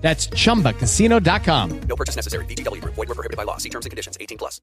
That's chumbacasino.com. No purchase necessary. VGW Group. Void were prohibited by law. See terms and conditions. 18 plus.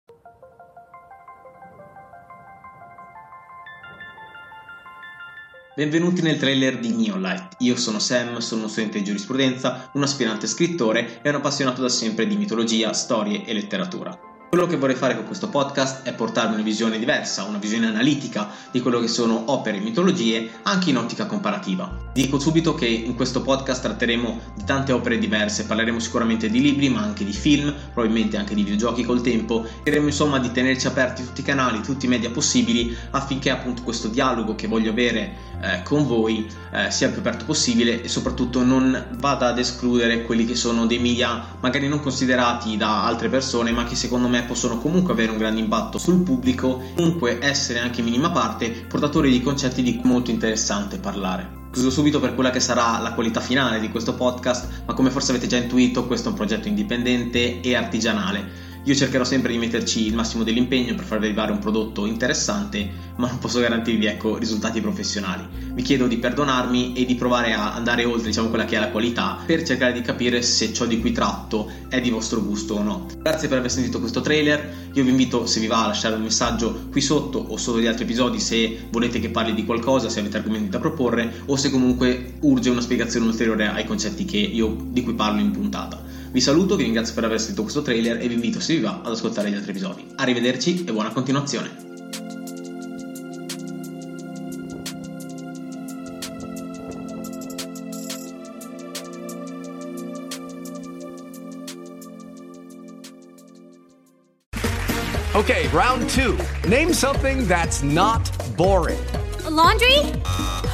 Benvenuti nel trailer di Neolight. Io sono Sam, sono uno studente di giurisprudenza, un aspirante scrittore e un appassionato da sempre di mitologia, storie e letteratura. Quello che vorrei fare con questo podcast è portarvi una visione diversa, una visione analitica di quello che sono opere e mitologie, anche in ottica comparativa. Dico subito che in questo podcast tratteremo di tante opere diverse, parleremo sicuramente di libri, ma anche di film, probabilmente anche di videogiochi col tempo. Cercheremo insomma di tenerci aperti tutti i canali, tutti i media possibili, affinché appunto questo dialogo che voglio avere eh, con voi eh, sia il più aperto possibile e soprattutto non vada ad escludere quelli che sono dei media magari non considerati da altre persone, ma che secondo me possono comunque avere un grande impatto sul pubblico, comunque essere anche in minima parte portatori di concetti di cui molto interessante parlare. Chiuso subito per quella che sarà la qualità finale di questo podcast, ma come forse avete già intuito, questo è un progetto indipendente e artigianale io cercherò sempre di metterci il massimo dell'impegno per farvi arrivare un prodotto interessante, ma non posso garantirvi ecco, risultati professionali. Vi chiedo di perdonarmi e di provare a andare oltre diciamo, quella che è la qualità per cercare di capire se ciò di cui tratto è di vostro gusto o no. Grazie per aver sentito questo trailer. Io vi invito, se vi va, a lasciare un messaggio qui sotto o sotto gli altri episodi se volete che parli di qualcosa, se avete argomenti da proporre o se comunque urge una spiegazione ulteriore ai concetti io, di cui parlo in puntata. Vi saluto, vi ringrazio per aver sentito questo trailer e vi invito, se vi va, ad ascoltare gli altri episodi. Arrivederci e buona continuazione. Okay, round two. Name something that's not boring. A laundry?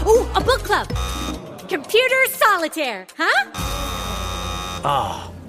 Ooh, a book club. Computer solitaire, huh? Ah, oh,